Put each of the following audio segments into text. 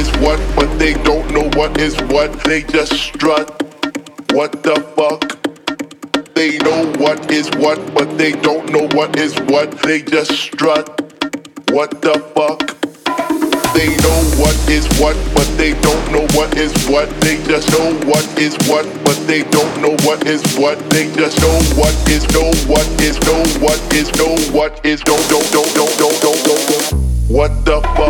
Is what, but they don't know what is what. They just strut. What the fuck? They know what is what, but they don't know what is what. They just strut. What the fuck? They know what is what, but they don't know what is what. They just know what is what, but they don't know what is what. They just know what is know what is know what is know what is don't don't don't don't don't don't don't. What the fuck?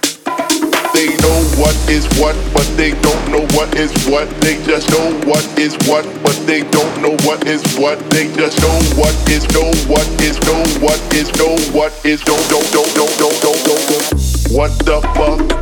What is what, but they don't know what is what. They just know what is what, but they don't know what is what. They just know what is know what is know what is know what is don't don't don't don't don't don't don't. What the fuck?